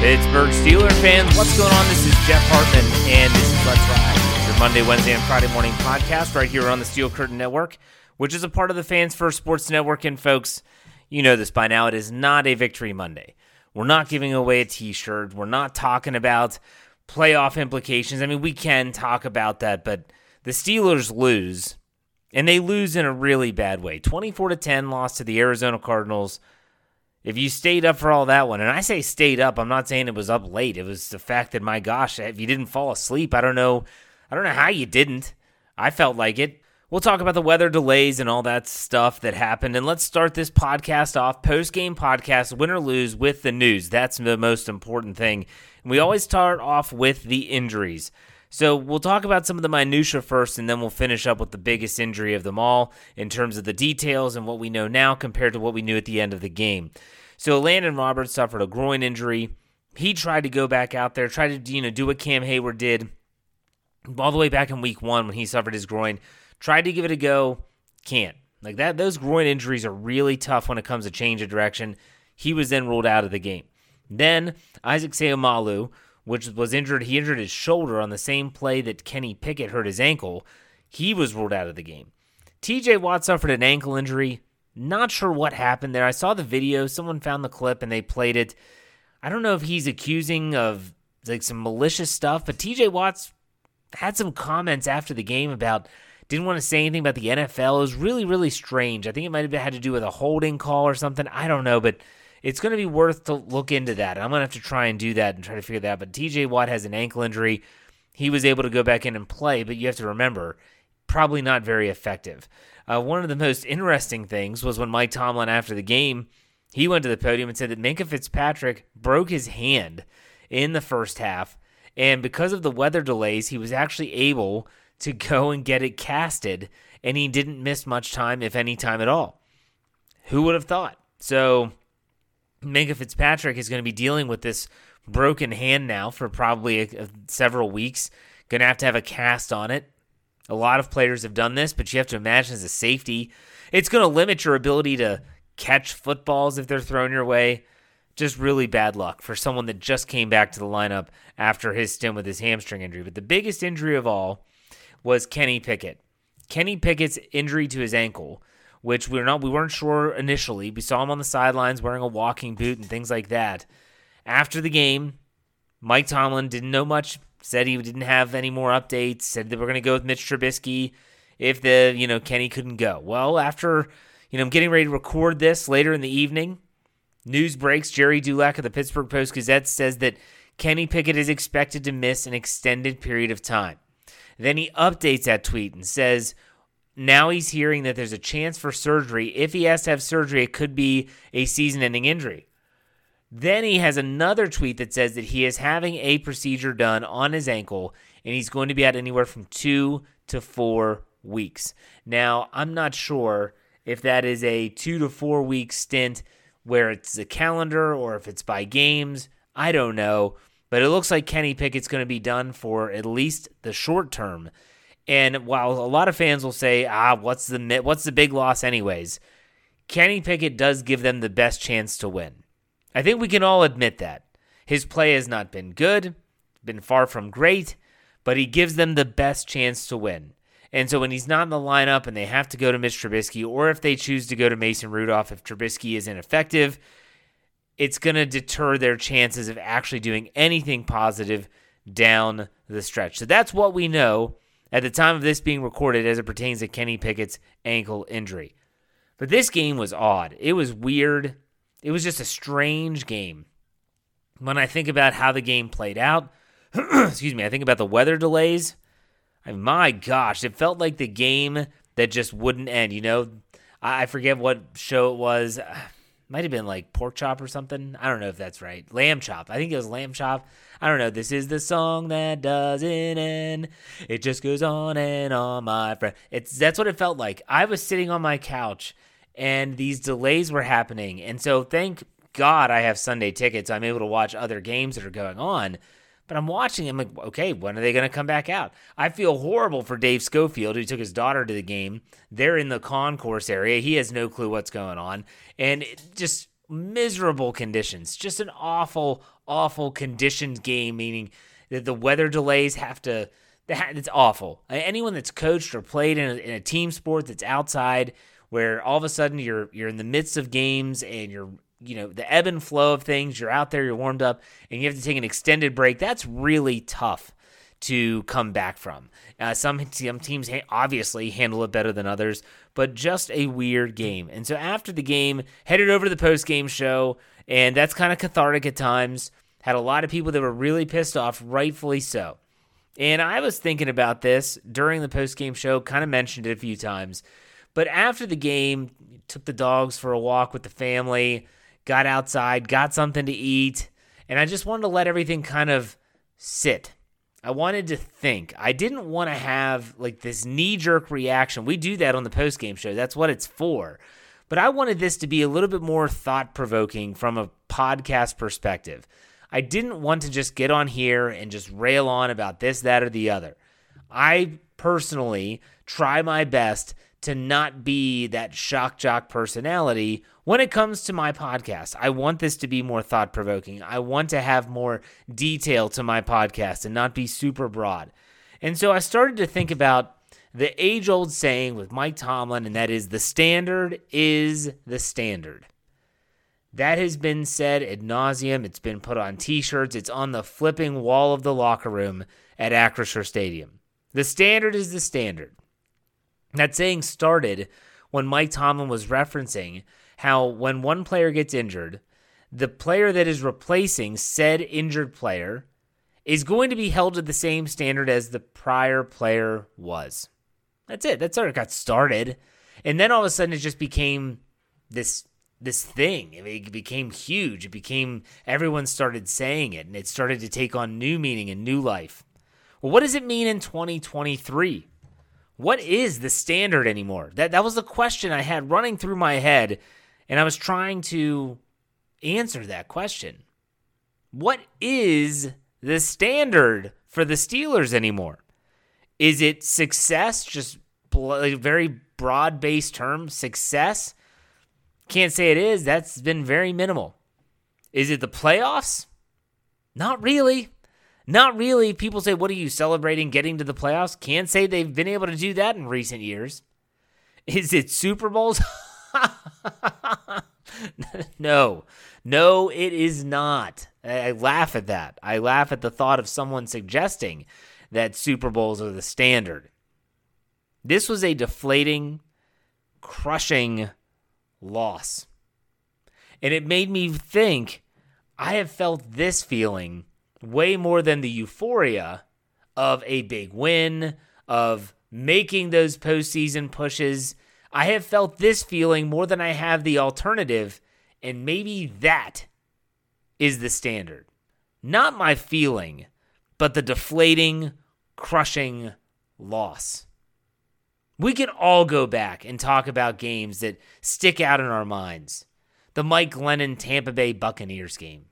Pittsburgh Steeler fans, what's going on? This is Jeff Hartman, and this is Let's Ride, your Monday, Wednesday, and Friday morning podcast right here on the Steel Curtain Network, which is a part of the Fans First Sports Network. And folks, you know this by now. It is not a Victory Monday. We're not giving away a T-shirt. We're not talking about playoff implications. I mean, we can talk about that, but the Steelers lose, and they lose in a really bad way. Twenty-four to ten, loss to the Arizona Cardinals if you stayed up for all that one, and I say stayed up, I'm not saying it was up late. It was the fact that my gosh, if you didn't fall asleep, I don't know, I don't know how you didn't. I felt like it. We'll talk about the weather delays and all that stuff that happened, and let's start this podcast off post game podcast, win or lose, with the news. That's the most important thing. And we always start off with the injuries. So we'll talk about some of the minutia first, and then we'll finish up with the biggest injury of them all in terms of the details and what we know now compared to what we knew at the end of the game. So Elandon Roberts suffered a groin injury. He tried to go back out there, tried to you know do what Cam Hayward did all the way back in week one when he suffered his groin. Tried to give it a go, can't. Like that, those groin injuries are really tough when it comes to change of direction. He was then ruled out of the game. Then Isaac Seumalo, which was injured, he injured his shoulder on the same play that Kenny Pickett hurt his ankle. He was ruled out of the game. TJ Watt suffered an ankle injury. Not sure what happened there. I saw the video. Someone found the clip and they played it. I don't know if he's accusing of like some malicious stuff, but TJ Watts had some comments after the game about didn't want to say anything about the NFL. It was really, really strange. I think it might have had to do with a holding call or something. I don't know, but it's going to be worth to look into that. I'm going to have to try and do that and try to figure that out. But TJ Watt has an ankle injury. He was able to go back in and play, but you have to remember, probably not very effective. Uh, one of the most interesting things was when Mike Tomlin, after the game, he went to the podium and said that Minkah Fitzpatrick broke his hand in the first half. And because of the weather delays, he was actually able to go and get it casted, and he didn't miss much time, if any time at all. Who would have thought? So, Minkah Fitzpatrick is going to be dealing with this broken hand now for probably a, a, several weeks. Going to have to have a cast on it. A lot of players have done this, but you have to imagine as a safety, it's going to limit your ability to catch footballs if they're thrown your way. Just really bad luck for someone that just came back to the lineup after his stint with his hamstring injury. But the biggest injury of all was Kenny Pickett. Kenny Pickett's injury to his ankle, which we were not we weren't sure initially. We saw him on the sidelines wearing a walking boot and things like that. After the game, Mike Tomlin didn't know much said he didn't have any more updates, said that we're going to go with Mitch Trubisky if the, you know, Kenny couldn't go. Well, after, you know, I'm getting ready to record this later in the evening, news breaks. Gerry Dulac of the Pittsburgh Post Gazette says that Kenny Pickett is expected to miss an extended period of time. Then he updates that tweet and says, now he's hearing that there's a chance for surgery. If he has to have surgery, it could be a season ending injury. Then he has another tweet that says that he is having a procedure done on his ankle and he's going to be out anywhere from two to four weeks. Now, I'm not sure if that is a two to four week stint where it's a calendar or if it's by games. I don't know. But it looks like Kenny Pickett's going to be done for at least the short term. And while a lot of fans will say, "Ah, what's the what's the big loss anyways?" Kenny Pickett does give them the best chance to win. I think we can all admit that. His play has not been good, been far from great, but he gives them the best chance to win. And so when he's not in the lineup and they have to go to Mitch Trubisky, or if they choose to go to Mason Rudolph if Trubisky is ineffective, it's going to deter their chances of actually doing anything positive down the stretch. So that's what we know at the time of this being recorded as it pertains to Kenny Pickett's ankle injury. But this game was odd. It was weird. It was just a strange game. When I think about how the game played out, excuse me, I think about the weather delays. I my gosh, it felt like the game that just wouldn't end. You know, I forget what show it was. Might have been like pork chop or something. I don't know if that's right. Lamb chop. I think it was lamb chop. I don't know. This is the song that doesn't end. It just goes on and on, my friend. It's that's what it felt like. I was sitting on my couch and these delays were happening. And so thank God I have Sunday tickets. I'm able to watch other games that are going on. But I'm watching. I'm like, okay, when are they going to come back out? I feel horrible for Dave Schofield, who took his daughter to the game. They're in the concourse area. He has no clue what's going on, and just miserable conditions. Just an awful, awful conditioned game. Meaning that the weather delays have to. It's awful. Anyone that's coached or played in a, in a team sport that's outside, where all of a sudden you're you're in the midst of games and you're you know the ebb and flow of things. You're out there you're warmed up and you have to take an extended break. That's really tough to come back from. Uh, some, some teams obviously handle it better than others but just a weird game. And so after the game headed over to the post game show and that's kind of cathartic at times. Had a lot of people that were really pissed off rightfully so. And i was thinking about this during the post game show kind of mentioned it a few times. But after the game took the dogs for a walk with the family got outside, got something to eat, and I just wanted to let everything kind of sit. I wanted to think. I didn't want to have like this knee jerk reaction. We do that on the post game show. That's what it's for. But I wanted this to be a little bit more thought provoking from a podcast perspective. I didn't want to just get on here and just rail on about this, that, or the other. I personally try my best to not be that shock jock personality when it comes to my podcast. I want this to be more thought provoking. I want to have more detail to my podcast and not be super broad. And so I started to think about the age old saying with Mike Tomlin, and that is the standard is the standard. That has been said ad nauseum. It's been put on t shirts, it's on the flipping wall of the locker room at Acrisure Stadium. The standard is the standard. That saying started when Mike Tomlin was referencing how when one player gets injured, the player that is replacing said injured player is going to be held to the same standard as the prior player was. That's it. That's how it got started. And then all of a sudden it just became this this thing. It became huge. It became everyone started saying it and it started to take on new meaning and new life. Well, what does it mean in 2023? What is the standard anymore? That that was the question I had running through my head, and I was trying to answer that question. What is the standard for the Steelers anymore? Is it success? Just a very broad based term, success? Can't say it is. That's been very minimal. Is it the playoffs? Not really. Not really. People say, What are you celebrating getting to the playoffs? Can't say they've been able to do that in recent years. Is it Super Bowls? no, no, it is not. I laugh at that. I laugh at the thought of someone suggesting that Super Bowls are the standard. This was a deflating, crushing loss. And it made me think I have felt this feeling way more than the euphoria of a big win, of making those postseason pushes. I have felt this feeling more than I have the alternative, and maybe that is the standard. Not my feeling, but the deflating, crushing loss. We can all go back and talk about games that stick out in our minds. The Mike Glennon Tampa Bay Buccaneers game,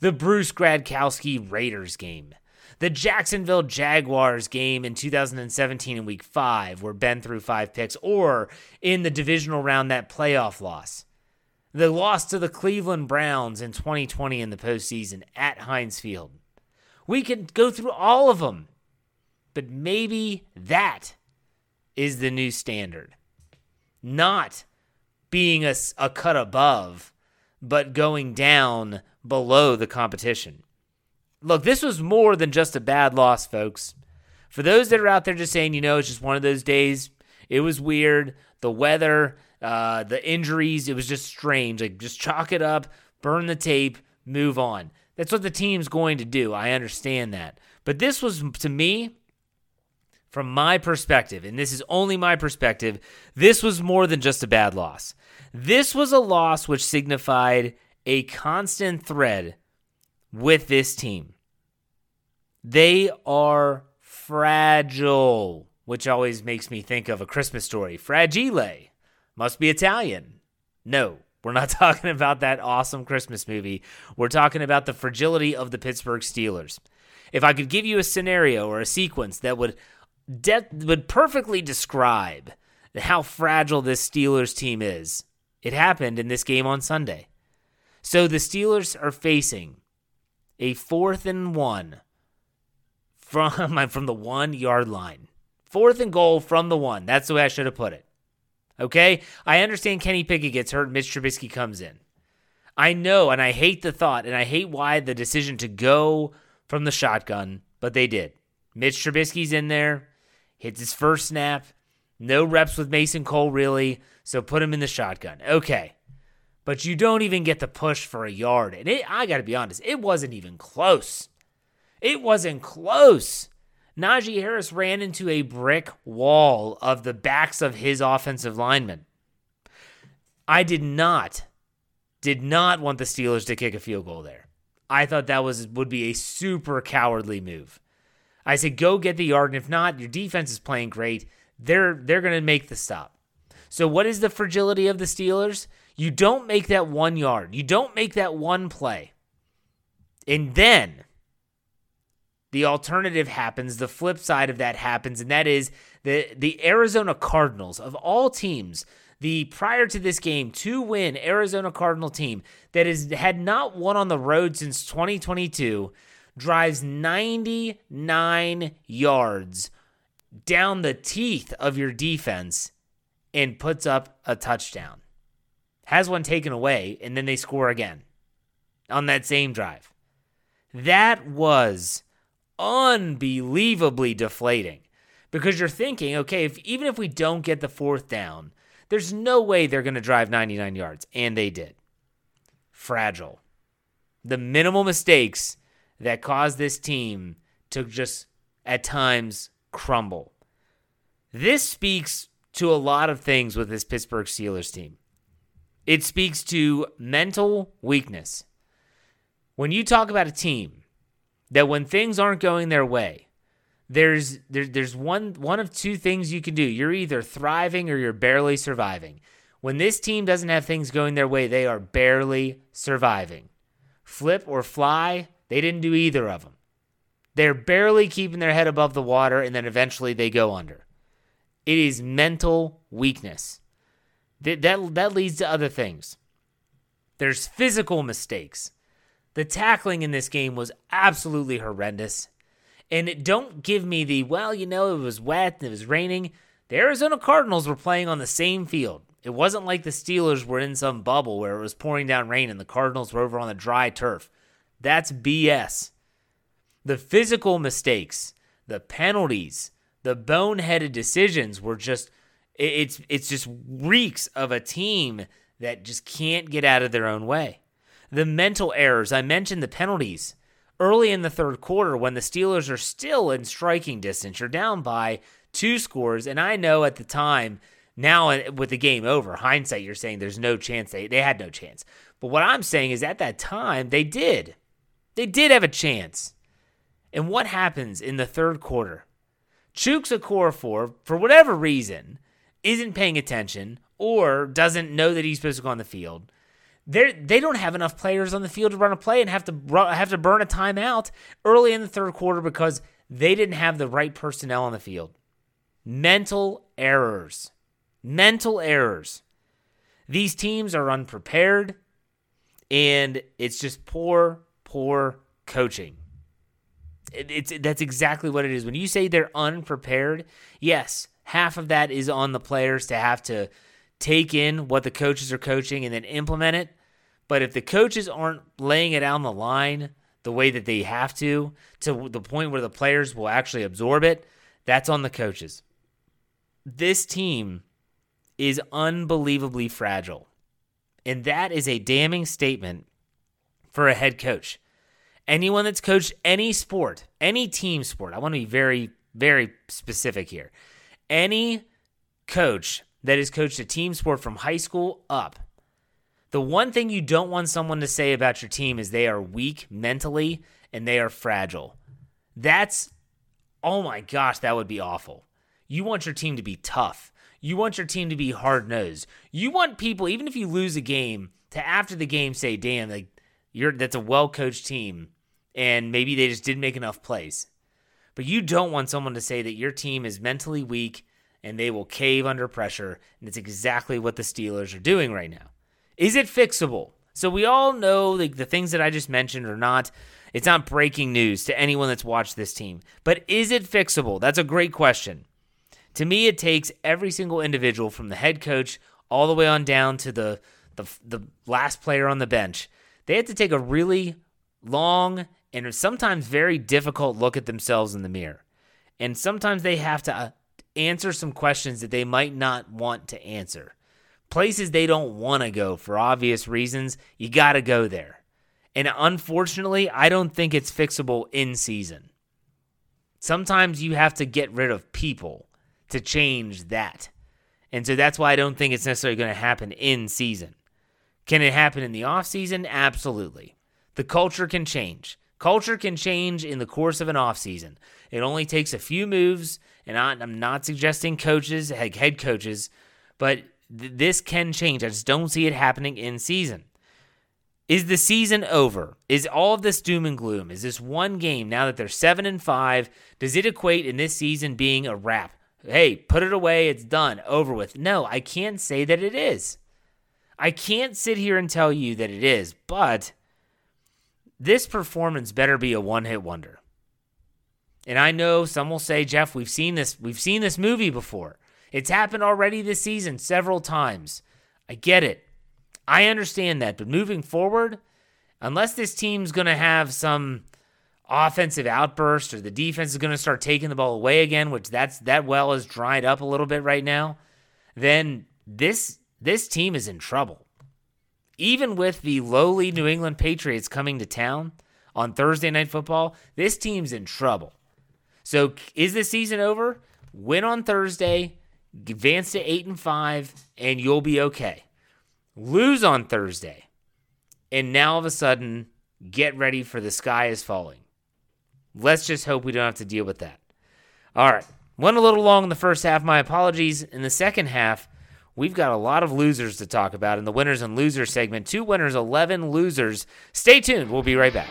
the Bruce Gradkowski Raiders game, the Jacksonville Jaguars game in 2017 in week five, where Ben threw five picks, or in the divisional round, that playoff loss. The loss to the Cleveland Browns in 2020 in the postseason at Heinz Field. We could go through all of them, but maybe that is the new standard. Not being a, a cut above, but going down below the competition. Look, this was more than just a bad loss, folks. For those that are out there just saying, you know, it's just one of those days, it was weird. The weather, uh, the injuries, it was just strange. Like, just chalk it up, burn the tape, move on. That's what the team's going to do. I understand that. But this was, to me, from my perspective, and this is only my perspective, this was more than just a bad loss. This was a loss which signified a constant thread with this team. They are fragile, which always makes me think of a Christmas story. Fragile. Must be Italian. No, we're not talking about that awesome Christmas movie. We're talking about the fragility of the Pittsburgh Steelers. if I could give you a scenario or a sequence that would de- would perfectly describe how fragile this Steelers team is, it happened in this game on Sunday. So the Steelers are facing a fourth and one from from the one yard line. Fourth and goal from the one. That's the way I should have put it. Okay? I understand Kenny Pickett gets hurt, Mitch Trubisky comes in. I know, and I hate the thought, and I hate why the decision to go from the shotgun, but they did. Mitch Trubisky's in there, hits his first snap, no reps with Mason Cole really, so put him in the shotgun. Okay. But you don't even get the push for a yard. And it, I got to be honest, it wasn't even close. It wasn't close. Najee Harris ran into a brick wall of the backs of his offensive linemen. I did not did not want the Steelers to kick a field goal there. I thought that was would be a super cowardly move. I said go get the yard, and if not, your defense is playing great. They're they're gonna make the stop. So what is the fragility of the Steelers? You don't make that one yard. You don't make that one play. And then the alternative happens, the flip side of that happens, and that is the the Arizona Cardinals of all teams the prior to this game two win Arizona Cardinal team that has had not won on the road since 2022 drives 99 yards down the teeth of your defense and puts up a touchdown. Has one taken away and then they score again on that same drive. That was unbelievably deflating because you're thinking, okay, if even if we don't get the fourth down, there's no way they're going to drive 99 yards, and they did. Fragile. The minimal mistakes that caused this team to just at times crumble. This speaks to a lot of things with this Pittsburgh Steelers team. It speaks to mental weakness. When you talk about a team that when things aren't going their way, there's there, there's one one of two things you can do. You're either thriving or you're barely surviving. When this team doesn't have things going their way, they are barely surviving. Flip or fly, they didn't do either of them. They're barely keeping their head above the water and then eventually they go under. It is mental weakness. That, that, that leads to other things. There's physical mistakes. The tackling in this game was absolutely horrendous. And don't give me the, well, you know, it was wet and it was raining. The Arizona Cardinals were playing on the same field. It wasn't like the Steelers were in some bubble where it was pouring down rain and the Cardinals were over on the dry turf. That's BS. The physical mistakes, the penalties, the boneheaded decisions were just it's it's just reeks of a team that just can't get out of their own way. The mental errors, I mentioned the penalties early in the third quarter when the Steelers are still in striking distance. You're down by two scores. And I know at the time, now with the game over, hindsight, you're saying there's no chance. They, they had no chance. But what I'm saying is at that time, they did. They did have a chance. And what happens in the third quarter? Chuks Okorafor, for whatever reason, isn't paying attention or doesn't know that he's supposed to go on the field they they don't have enough players on the field to run a play and have to have to burn a timeout early in the third quarter because they didn't have the right personnel on the field. Mental errors. Mental errors. These teams are unprepared and it's just poor poor coaching. It, it's that's exactly what it is. When you say they're unprepared, yes, half of that is on the players to have to take in what the coaches are coaching and then implement it. But if the coaches aren't laying it on the line the way that they have to, to the point where the players will actually absorb it, that's on the coaches. This team is unbelievably fragile. And that is a damning statement for a head coach. Anyone that's coached any sport, any team sport, I want to be very, very specific here. Any coach that has coached a team sport from high school up. The one thing you don't want someone to say about your team is they are weak mentally and they are fragile. That's, oh my gosh, that would be awful. You want your team to be tough. You want your team to be hard nosed. You want people, even if you lose a game, to after the game say, damn, like you're that's a well coached team and maybe they just didn't make enough plays. But you don't want someone to say that your team is mentally weak and they will cave under pressure. And it's exactly what the Steelers are doing right now. Is it fixable? So we all know like the things that I just mentioned are not it's not breaking news to anyone that's watched this team. But is it fixable? That's a great question. To me it takes every single individual from the head coach all the way on down to the the, the last player on the bench. They have to take a really long and sometimes very difficult look at themselves in the mirror. And sometimes they have to uh, answer some questions that they might not want to answer. Places they don't want to go for obvious reasons, you got to go there. And unfortunately, I don't think it's fixable in season. Sometimes you have to get rid of people to change that. And so that's why I don't think it's necessarily going to happen in season. Can it happen in the off season? Absolutely. The culture can change. Culture can change in the course of an offseason. It only takes a few moves, and I'm not suggesting coaches, head coaches, but th- this can change. I just don't see it happening in season. Is the season over? Is all of this doom and gloom? Is this one game now that they're seven and five? Does it equate in this season being a wrap? Hey, put it away. It's done. Over with. No, I can't say that it is. I can't sit here and tell you that it is, but this performance better be a one-hit wonder. And I know some will say, Jeff, we've seen this, we've seen this movie before. It's happened already this season several times. I get it. I understand that, but moving forward, unless this team's going to have some offensive outburst or the defense is going to start taking the ball away again, which that's that well is dried up a little bit right now, then this this team is in trouble even with the lowly New England Patriots coming to town on Thursday Night Football, this team's in trouble. So is the season over? Win on Thursday, advance to 8 and 5 and you'll be okay. Lose on Thursday. And now all of a sudden, get ready for the sky is falling. Let's just hope we don't have to deal with that. All right. Went a little long in the first half. My apologies. In the second half, We've got a lot of losers to talk about in the winners and losers segment. Two winners, 11 losers. Stay tuned. We'll be right back.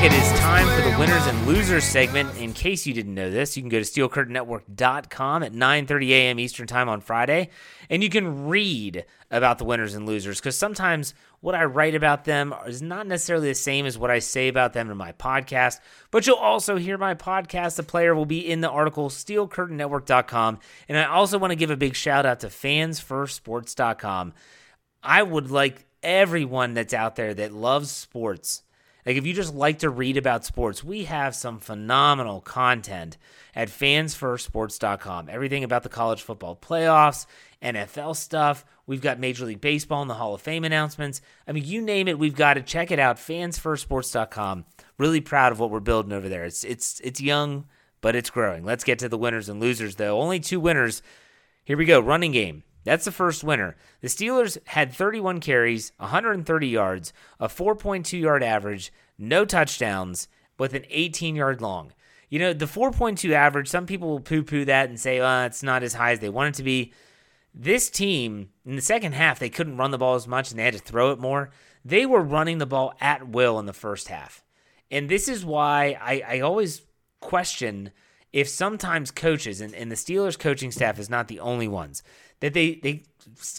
Back. It is time for the winners and losers segment. In case you didn't know this, you can go to steelcurtainnetwork.com at 9:30 a.m. Eastern Time on Friday, and you can read about the winners and losers because sometimes what I write about them is not necessarily the same as what I say about them in my podcast, but you'll also hear my podcast. The player will be in the article steelcurtainnetwork.com, and I also want to give a big shout out to fansfirstsports.com. I would like everyone that's out there that loves sports like, if you just like to read about sports, we have some phenomenal content at fansfirstsports.com. Everything about the college football playoffs, NFL stuff. We've got Major League Baseball and the Hall of Fame announcements. I mean, you name it, we've got it. Check it out, fansfirstsports.com. Really proud of what we're building over there. It's it's it's young, but it's growing. Let's get to the winners and losers though. Only two winners. Here we go. Running game. That's the first winner. The Steelers had 31 carries, 130 yards, a 4.2 yard average, no touchdowns, with an 18 yard long. You know, the 4.2 average, some people will poo poo that and say, oh, it's not as high as they want it to be. This team, in the second half, they couldn't run the ball as much and they had to throw it more. They were running the ball at will in the first half. And this is why I, I always question if sometimes coaches, and, and the Steelers coaching staff is not the only ones, that they they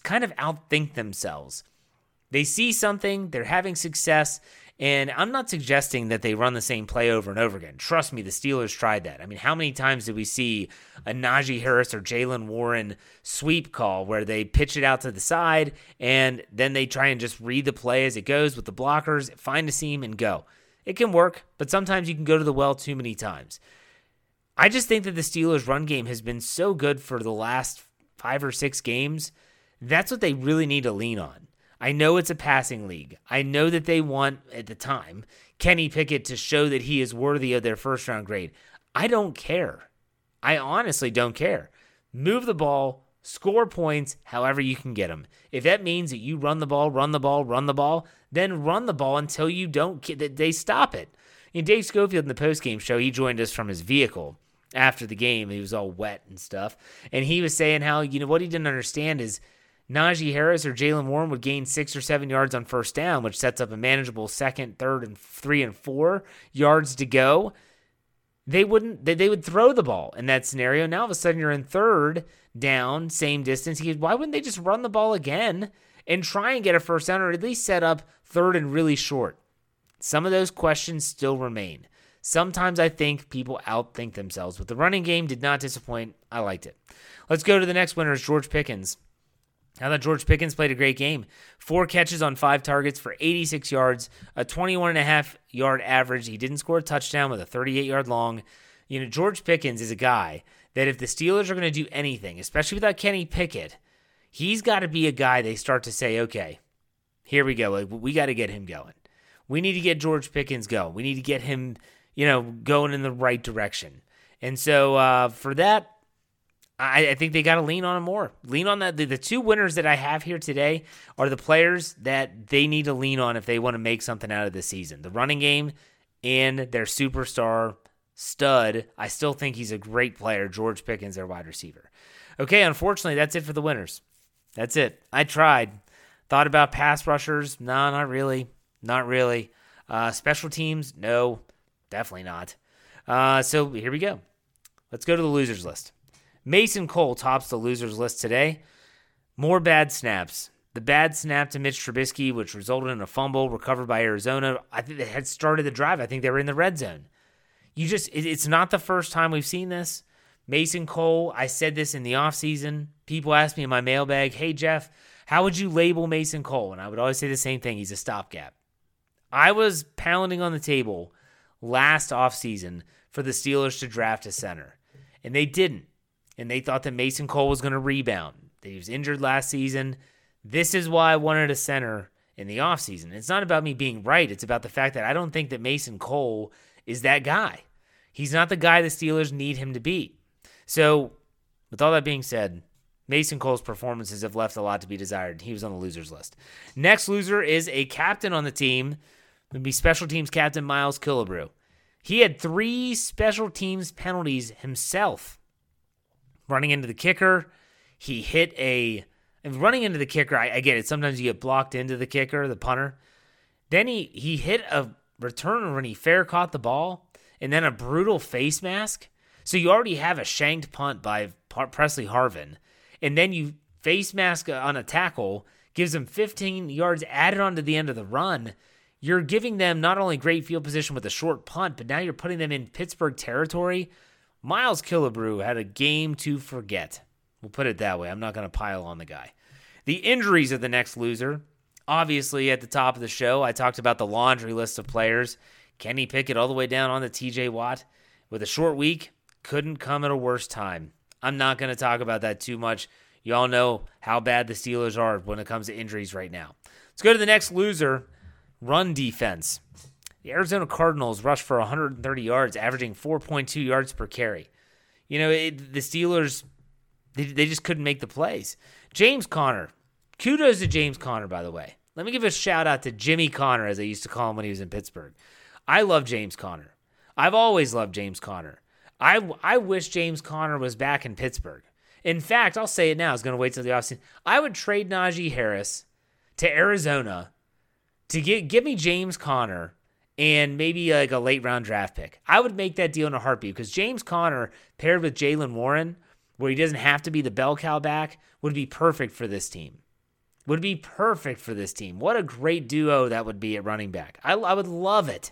kind of outthink themselves. They see something, they're having success, and I'm not suggesting that they run the same play over and over again. Trust me, the Steelers tried that. I mean, how many times did we see a Najee Harris or Jaylen Warren sweep call where they pitch it out to the side and then they try and just read the play as it goes with the blockers, find a seam, and go? It can work, but sometimes you can go to the well too many times. I just think that the Steelers' run game has been so good for the last five or six games, that's what they really need to lean on. I know it's a passing league. I know that they want, at the time, Kenny Pickett to show that he is worthy of their first round grade. I don't care. I honestly don't care. Move the ball, score points however you can get them. If that means that you run the ball, run the ball, run the ball, then run the ball until you don't that they stop it. In Dave Schofield in the postgame show, he joined us from his vehicle after the game. He was all wet and stuff. And he was saying how, you know, what he didn't understand is Najee Harris or Jaylen Warren would gain six or seven yards on first down, which sets up a manageable second, third, and three and four yards to go. They wouldn't. They, they would throw the ball in that scenario. Now all of a sudden you're in third down, same distance. He why wouldn't they just run the ball again and try and get a first down, or at least set up third and really short? Some of those questions still remain. Sometimes I think people outthink themselves, but the running game did not disappoint. I liked it. Let's go to the next winner, George Pickens. I thought George Pickens played a great game. Four catches on five targets for 86 yards, a 21 and a half yard average. He didn't score a touchdown with a 38 yard long. You know, George Pickens is a guy that if the Steelers are going to do anything, especially without Kenny Pickett, he's got to be a guy they start to say, okay, here we go. We got to get him going. We need to get George Pickens going. We need to get him, you know, going in the right direction. And so uh, for that, I, I think they got to lean on more. Lean on that. The, the two winners that I have here today are the players that they need to lean on if they want to make something out of the season. The running game and their superstar stud. I still think he's a great player. George Pickens, their wide receiver. Okay, unfortunately, that's it for the winners. That's it. I tried. Thought about pass rushers. No, not really. Not really. Uh, special teams? No, definitely not. Uh, so here we go. Let's go to the losers list. Mason Cole tops the losers list today. More bad snaps. The bad snap to Mitch Trubisky, which resulted in a fumble recovered by Arizona. I think they had started the drive. I think they were in the red zone. You just, it's not the first time we've seen this. Mason Cole, I said this in the offseason. People ask me in my mailbag, hey, Jeff, how would you label Mason Cole? And I would always say the same thing he's a stopgap. I was pounding on the table last offseason for the Steelers to draft a center, and they didn't and they thought that Mason Cole was going to rebound. That He was injured last season. This is why I wanted a center in the offseason. It's not about me being right. It's about the fact that I don't think that Mason Cole is that guy. He's not the guy the Steelers need him to be. So, with all that being said, Mason Cole's performances have left a lot to be desired. He was on the losers list. Next loser is a captain on the team. Would be special teams captain Miles Killebrew. He had three special teams penalties himself running into the kicker. He hit a and running into the kicker. I, I get it. Sometimes you get blocked into the kicker, the punter. Then he he hit a return when he fair caught the ball, and then a brutal face mask. So you already have a shanked punt by Pressley Harvin, and then you face mask on a tackle gives him 15 yards added on to the end of the run. You're giving them not only great field position with a short punt, but now you're putting them in Pittsburgh territory Miles Killebrew had a game to forget. We'll put it that way. I'm not going to pile on the guy. The injuries of the next loser. Obviously, at the top of the show, I talked about the laundry list of players. Kenny Pickett all the way down on the TJ Watt. With a short week, couldn't come at a worse time. I'm not going to talk about that too much. Y'all know how bad the Steelers are when it comes to injuries right now. Let's go to the next loser run defense. The Arizona Cardinals rushed for 130 yards, averaging 4.2 yards per carry. You know, it, the Steelers, they, they just couldn't make the plays. James Conner, kudos to James Conner, by the way. Let me give a shout out to Jimmy Conner, as I used to call him when he was in Pittsburgh. I love James Conner. I've always loved James Conner. I, I wish James Conner was back in Pittsburgh. In fact, I'll say it now. I was going to wait till the offseason. I would trade Najee Harris to Arizona to get give me James Conner and maybe like a late round draft pick. I would make that deal in a heartbeat because James Conner paired with Jaylen Warren, where he doesn't have to be the bell cow back, would be perfect for this team. Would be perfect for this team. What a great duo that would be at running back. I, I would love it.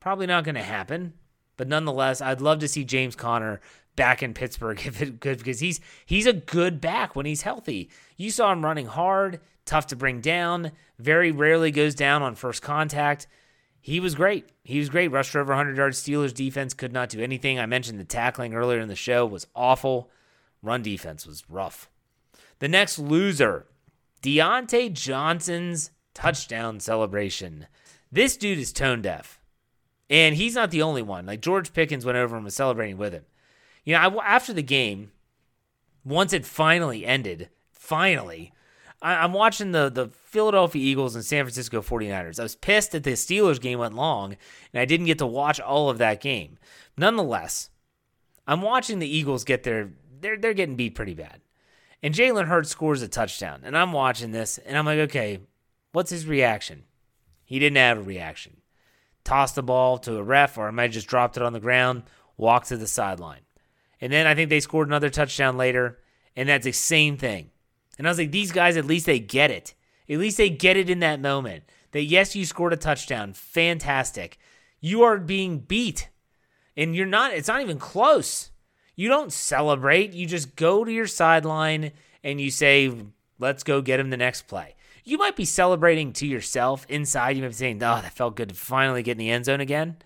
Probably not going to happen, but nonetheless, I'd love to see James Conner back in Pittsburgh if it could because he's he's a good back when he's healthy. You saw him running hard, tough to bring down, very rarely goes down on first contact he was great. He was great. Rushed for over 100 yards. Steelers defense could not do anything. I mentioned the tackling earlier in the show was awful. Run defense was rough. The next loser, Diontae Johnson's touchdown celebration. This dude is tone deaf. And he's not the only one. Like George Pickens went over and was celebrating with him. You know, I, after the game, once it finally ended, finally, I, am watching the, the Philadelphia Eagles and San Francisco 49ers. I was pissed that the Steelers game went long and I didn't get to watch all of that game. Nonetheless, I'm watching the Eagles get their they're they're getting beat pretty bad. And Jalen Hurts scores a touchdown. And I'm watching this and I'm like, okay, what's his reaction? He didn't have a reaction. Tossed the ball to a ref, or I might have just dropped it on the ground, walked to the sideline. And then I think they scored another touchdown later, and that's the same thing. And I was like, these guys, at least they get it. At least they get it in that moment. That yes, you scored a touchdown. Fantastic. You are being beat. And you're not, it's not even close. You don't celebrate. You just go to your sideline and you say, let's go get him the next play. You might be celebrating to yourself inside. You might be saying, oh, that felt good to finally get in the end zone again.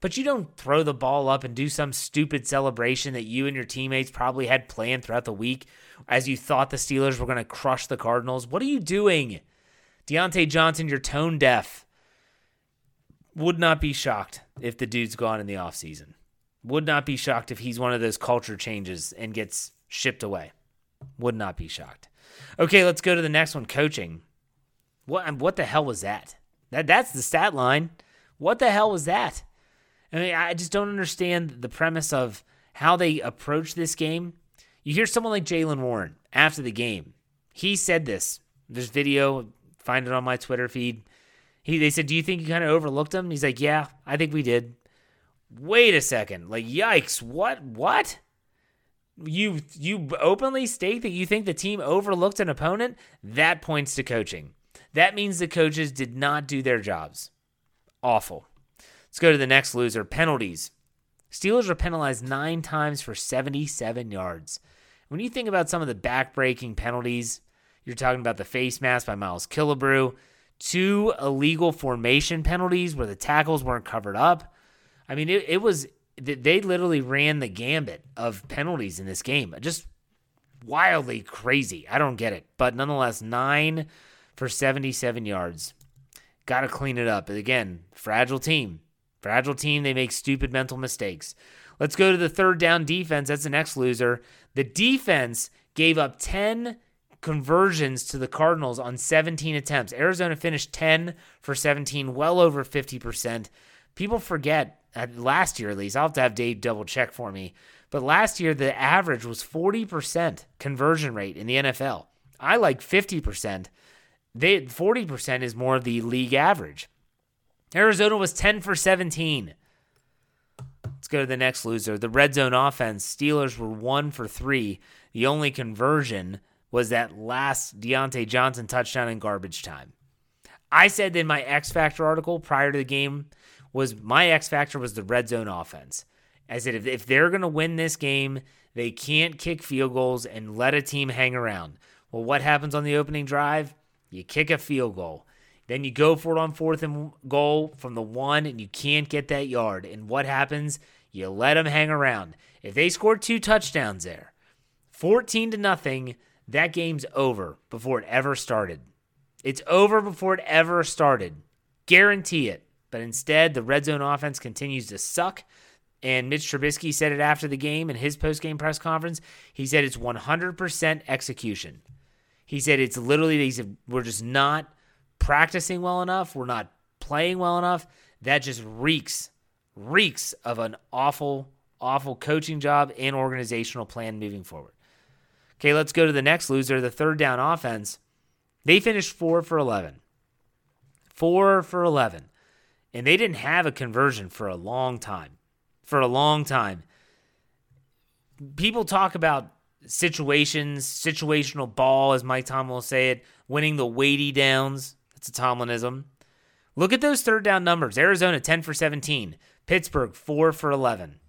But you don't throw the ball up and do some stupid celebration that you and your teammates probably had planned throughout the week as you thought the Steelers were going to crush the Cardinals. What are you doing? Diontae Johnson, you're tone deaf. Would not be shocked if the dude's gone in the offseason. Would not be shocked if he's one of those culture changes and gets shipped away. Would not be shocked. Okay, let's go to the next one coaching. What, what the hell was that? that? That's the stat line. What the hell was that? I mean, I just don't understand the premise of how they approach this game. You hear someone like Jaylen Warren after the game. He said this. There's video. Find it on my Twitter feed. He they said, "Do you think you kind of overlooked him?" He's like, "Yeah, I think we did." Wait a second. Like, yikes! What? What? You you openly state that you think the team overlooked an opponent? That points to coaching. That means the coaches did not do their jobs. Awful. Let's go to the next loser penalties. Steelers are penalized nine times for 77 yards. When you think about some of the backbreaking penalties, you're talking about the face mask by Miles Killebrew, two illegal formation penalties where the tackles weren't covered up. I mean, it, it was, they literally ran the gambit of penalties in this game. Just wildly crazy. I don't get it. But nonetheless, nine for 77 yards. Got to clean it up. Again, fragile team. Fragile team, they make stupid mental mistakes. Let's go to the third down defense. That's the next loser. The defense gave up 10 conversions to the Cardinals on 17 attempts. Arizona finished 10 for 17, well over 50%. People forget, uh, last year at least, I'll have to have Dave double check for me, but last year the average was 40% conversion rate in the NFL. I like 50%. They 40% is more the league average. Arizona was 10 for 17. Let's go to the next loser. The red zone offense. Steelers were 1 for 3. The only conversion was that last Diontae Johnson touchdown in garbage time. I said in my X Factor article prior to the game was my X Factor was the red zone offense. I said if, if they're going to win this game, they can't kick field goals and let a team hang around. Well, what happens on the opening drive? You kick a field goal. Then you go for it on fourth and goal from the one, and you can't get that yard. And what happens? You let them hang around. If they score two touchdowns there, 14 to nothing, that game's over before it ever started. It's over before it ever started. Guarantee it. But instead, the red zone offense continues to suck. And Mitch Trubisky said it after the game in his post game press conference. He said it's 100% execution. He said it's literally, he said, we're just not practicing well enough, we're not playing well enough, that just reeks, reeks of an awful, awful coaching job and organizational plan moving forward. Okay, let's go to the next loser, the third down offense. They finished four for 11. Four for 11. And they didn't have a conversion for a long time. For a long time. People talk about situations, situational ball, as Mike Tom will say it, winning the weighty downs. It's a Tomlinism. Look at those third down numbers. Arizona 10 for 17. Pittsburgh 4 for 11.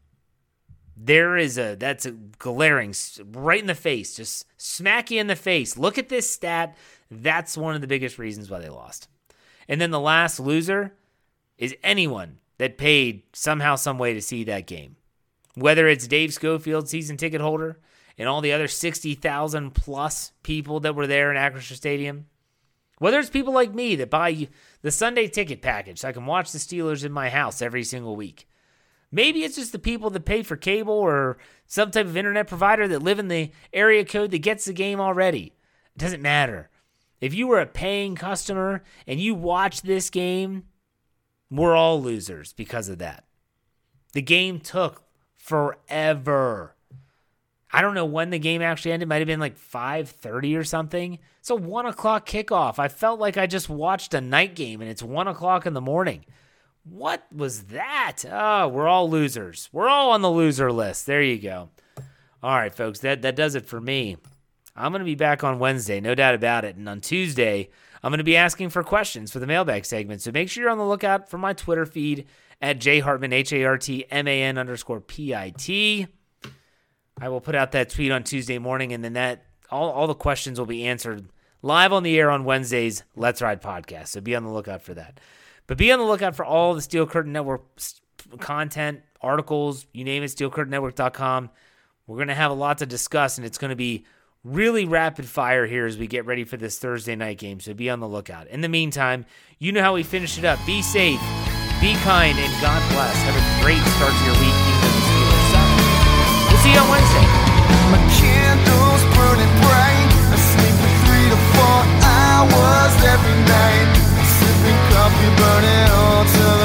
There is a that's a glaring right in the face, just smack you in the face. Look at this stat. That's one of the biggest reasons why they lost. And then the last loser is anyone that paid somehow, some way to see that game. Whether it's Dave Schofield, season ticket holder, and all the other 60,000 plus people that were there in Acrisure Stadium, Whether it's people like me that buy the Sunday ticket package so I can watch the Steelers in my house every single week. Maybe it's just the people that pay for cable or some type of internet provider that live in the area code that gets the game already. It doesn't matter. If you were a paying customer and you watch this game, we're all losers because of that. The game took forever. I don't know when the game actually ended. It might have been like 5:30 or something. It's a one o'clock kickoff. I felt like I just watched a night game and it's one o'clock in the morning. What was that? Oh, we're all losers. We're all on the loser list. There you go. All right, folks, that, that does it for me. I'm going to be back on Wednesday, no doubt about it. And on Tuesday, I'm going to be asking for questions for the mailbag segment. So make sure you're on the lookout for my Twitter feed at jhartman, H A R T M A N underscore P I T. I will put out that tweet on Tuesday morning, and then that all, all the questions will be answered live on the air on Wednesday's Let's Ride podcast. So be on the lookout for that. But be on the lookout for all the Steel Curtain Network content, articles, you name it, steelcurtainnetwork.com. We're going to have a lot to discuss, and it's going to be really rapid fire here as we get ready for this Thursday night game. So be on the lookout. In the meantime, you know how we finish it up. Be safe, be kind, and God bless. Have a great start to your week see you on Wednesday. My candles burning bright. I sleep for three to four hours every night. Sipping coffee, burning all to